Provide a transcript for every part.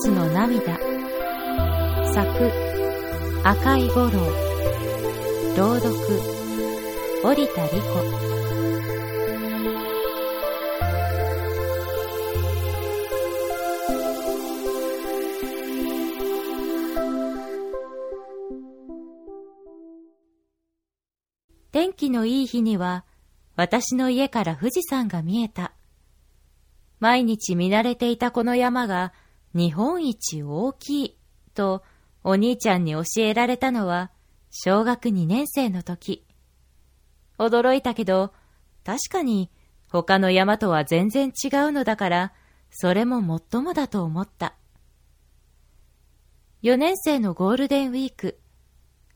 月の涙。作赤い五郎。朗読織田理子。天気のいい日には私の家から富士山が見えた。毎日見慣れていたこの山が日本一大きいとお兄ちゃんに教えられたのは小学2年生の時。驚いたけど確かに他の山とは全然違うのだからそれももっともだと思った。4年生のゴールデンウィーク、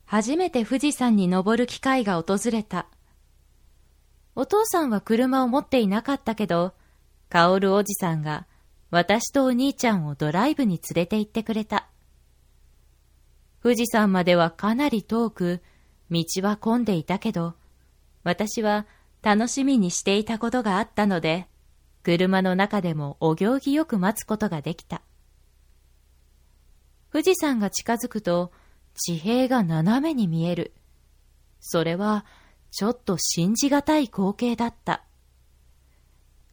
初めて富士山に登る機会が訪れた。お父さんは車を持っていなかったけど、カオルおじさんが私とお兄ちゃんをドライブに連れて行ってくれた。富士山まではかなり遠く、道は混んでいたけど、私は楽しみにしていたことがあったので、車の中でもお行儀よく待つことができた。富士山が近づくと、地平が斜めに見える。それは、ちょっと信じがたい光景だった。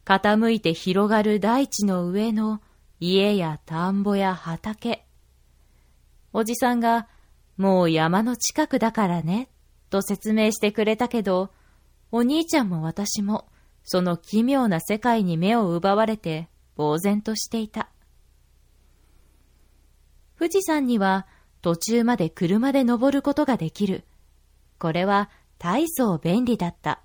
傾いて広がる大地の上の家や田んぼや畑。おじさんが、もう山の近くだからね、と説明してくれたけど、お兄ちゃんも私も、その奇妙な世界に目を奪われて、呆然としていた。富士山には、途中まで車で登ることができる。これは大層便利だった。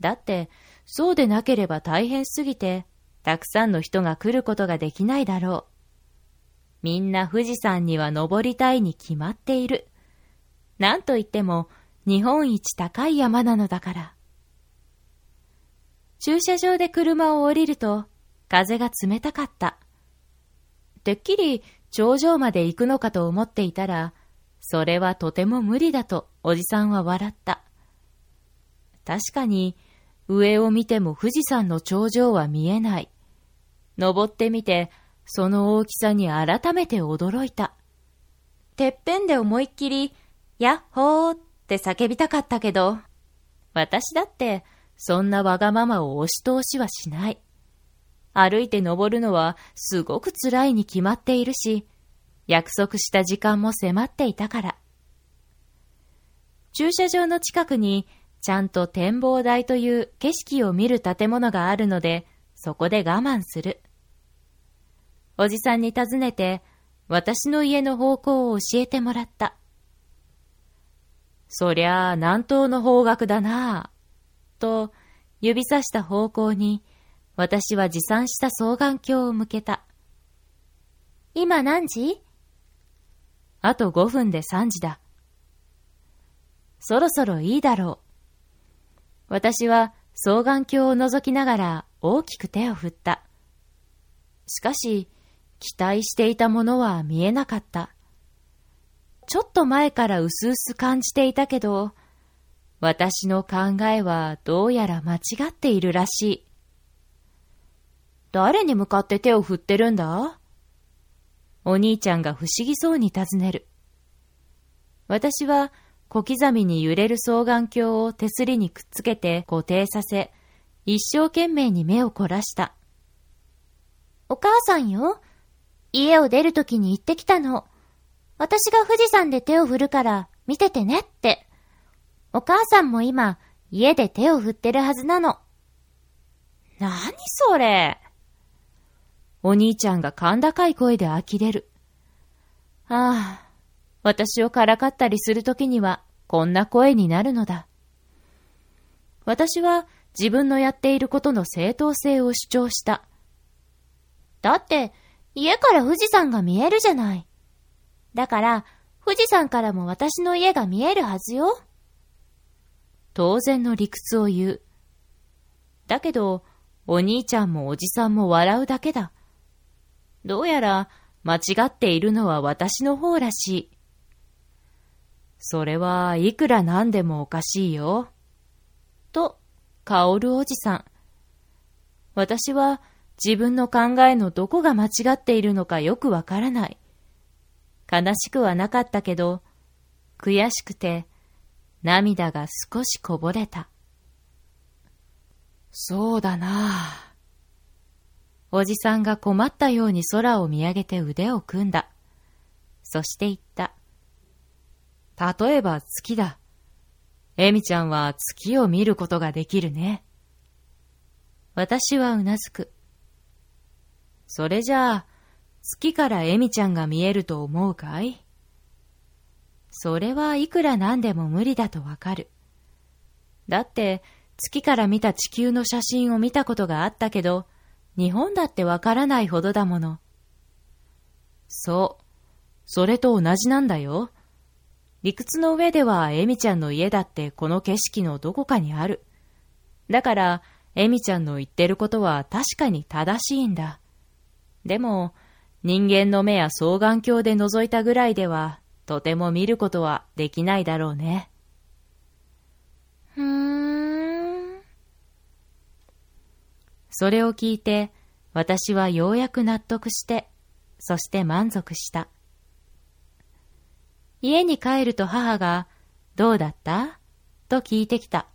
だって、そうでなければ大変すぎて、たくさんの人が来ることができないだろう。みんな富士山には登りたいに決まっている。なんといっても、日本一高い山なのだから。駐車場で車を降りると、風が冷たかった。てっきり頂上まで行くのかと思っていたら、それはとても無理だとおじさんは笑った。確かに、上を見ても富士山の頂上は見えない。登ってみて、その大きさに改めて驚いた。てっぺんで思いっきり、やっほーって叫びたかったけど、私だってそんなわがままを押し通しはしない。歩いて登るのはすごく辛いに決まっているし、約束した時間も迫っていたから。駐車場の近くにちゃんと展望台という景色を見る建物があるので、そこで我慢する。おじさんに尋ねて、私の家の方向を教えてもらった。そりゃあ南東の方角だなぁ。と、指さした方向に、私は持参した双眼鏡を向けた。今何時？あと5分で3時だ。そろそろいいだろう。私は双眼鏡を覗きながら大きく手を振った。しかし、期待していたものは見えなかった。ちょっと前からうすうす感じていたけど、私の考えはどうやら間違っているらしい。誰に向かって手を振ってるんだ？お兄ちゃんが不思議そうに尋ねる。私は小刻みに揺れる双眼鏡を手すりにくっつけて固定させ、一生懸命に目を凝らした。お母さんよ。家を出るときに言ってきたの。私が富士山で手を振るから見ててねって。お母さんも今、家で手を振ってるはずなの。なにそれ。お兄ちゃんが甲高い声で呆れる。ああ、私をからかったりするときには、こんな声になるのだ。私は自分のやっていることの正当性を主張した。だって、家から富士山が見えるじゃない。だから、富士山からも私の家が見えるはずよ。当然の理屈を言う。だけど、お兄ちゃんもおじさんも笑うだけだ。どうやら、間違っているのは私の方らしい。それはいくらなんでもおかしいよ。と、カオルおじさん。私は自分の考えのどこが間違っているのかよくわからない。悲しくはなかったけど、悔しくて涙が少しこぼれた。そうだなおじさんが困ったように空を見上げて腕を組んだ。そして言った。例えば月だ。エミちゃんは月を見ることができるね。私はうなずく。それじゃあ、月からエミちゃんが見えると思うかい？それはいくらなんでも無理だとわかる。だって、月から見た地球の写真を見たことがあったけど、日本だってわからないほどだもの。そう。それと同じなんだよ。理屈の上ではエミちゃんの家だってこの景色のどこかにある。だから、エミちゃんの言ってることは確かに正しいんだ。でも、人間の目や双眼鏡で覗いたぐらいでは、とても見ることはできないだろうね。ふーん。それを聞いて、私はようやく納得して、そして満足した。家に帰ると母が、どうだった？と聞いてきた。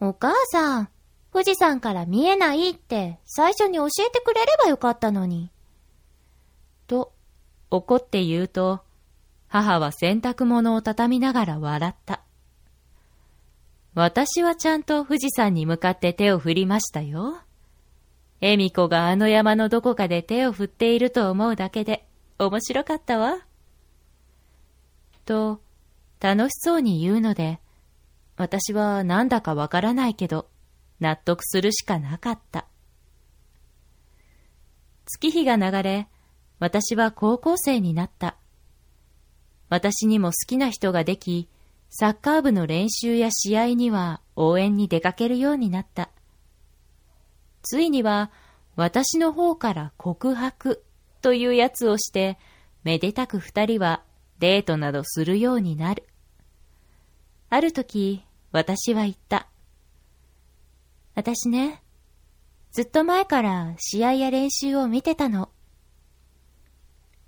お母さん、富士山から見えないって最初に教えてくれればよかったのに。と、怒って言うと、母は洗濯物を畳みながら笑った。私はちゃんと富士山に向かって手を振りましたよ。恵美子があの山のどこかで手を振っていると思うだけで面白かったわ。と、楽しそうに言うので、私はなんだかわからないけど、納得するしかなかった。月日が流れ、私は高校生になった。私にも好きな人ができ、サッカー部の練習や試合には応援に出かけるようになった。ついには私の方から告白というやつをして、めでたく二人はデートなどするようになる。ある時、私は言った。私ね、ずっと前から試合や練習を見てたの。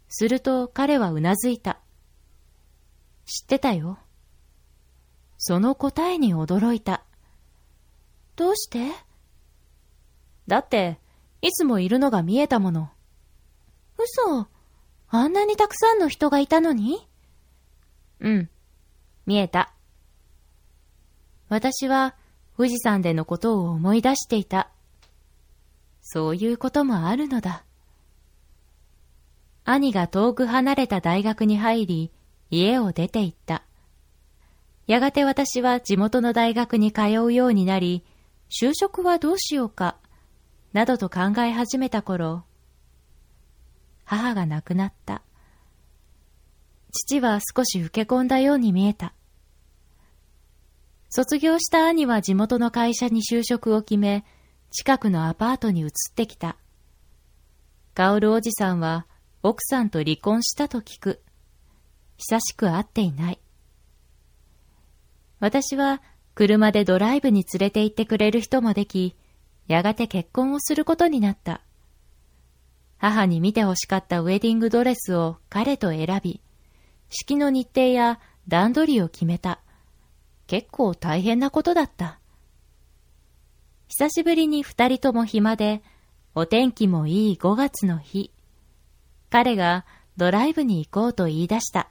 すると彼はうなずいた。知ってたよ。その答えに驚いた。どうして？だって、いつもいるのが見えたもの。嘘。あんなにたくさんの人がいたのに？うん。見えた。私は富士山でのことを思い出していた。そういうこともあるのだ。兄が遠く離れた大学に入り、家を出て行った。やがて私は地元の大学に通うようになり、就職はどうしようか、などと考え始めた頃、母が亡くなった。父は少し老け込んだように見えた。卒業した兄は地元の会社に就職を決め、近くのアパートに移ってきた。カオルおじさんは奥さんと離婚したと聞く。久しく会っていない。私は車でドライブに連れて行ってくれる人もでき、やがて結婚をすることになった。母に見て欲しかったウェディングドレスを彼と選び、式の日程や段取りを決めた。結構大変なことだった。久しぶりに二人とも暇で、お天気もいい5月の日、彼がドライブに行こうと言い出した。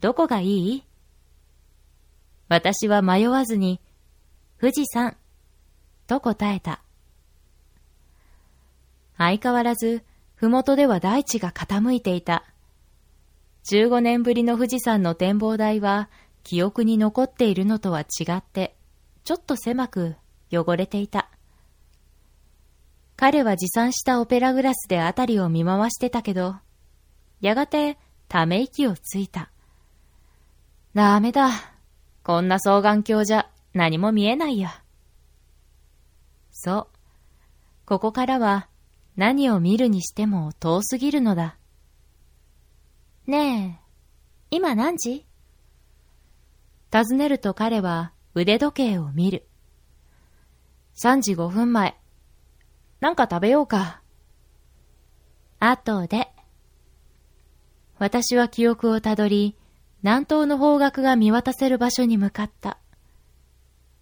どこがいい？私は迷わずに、富士山、と答えた。相変わらず、ふもとでは大地が傾いていた。15年ぶりの富士山の展望台は、記憶に残っているのとは違って、ちょっと狭く汚れていた。彼は持参したオペラグラスであたりを見回してたけど、やがてため息をついた。ダメだ。こんな双眼鏡じゃ何も見えないや。そう。ここからは何を見るにしても遠すぎるのだ。ねえ、今何時？尋ねると彼は腕時計を見る。3時5分前。なんか食べようか。後で。私は記憶をたどり、南東の方角が見渡せる場所に向かった。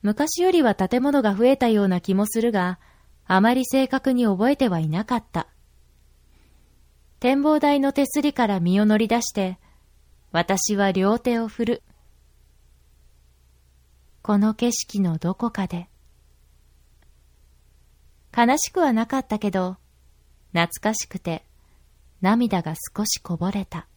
昔よりは建物が増えたような気もするが、あまり正確に覚えてはいなかった。展望台の手すりから身を乗り出して、私は両手を振る。この景色のどこかで。悲しくはなかったけど、懐かしくて涙が少しこぼれた。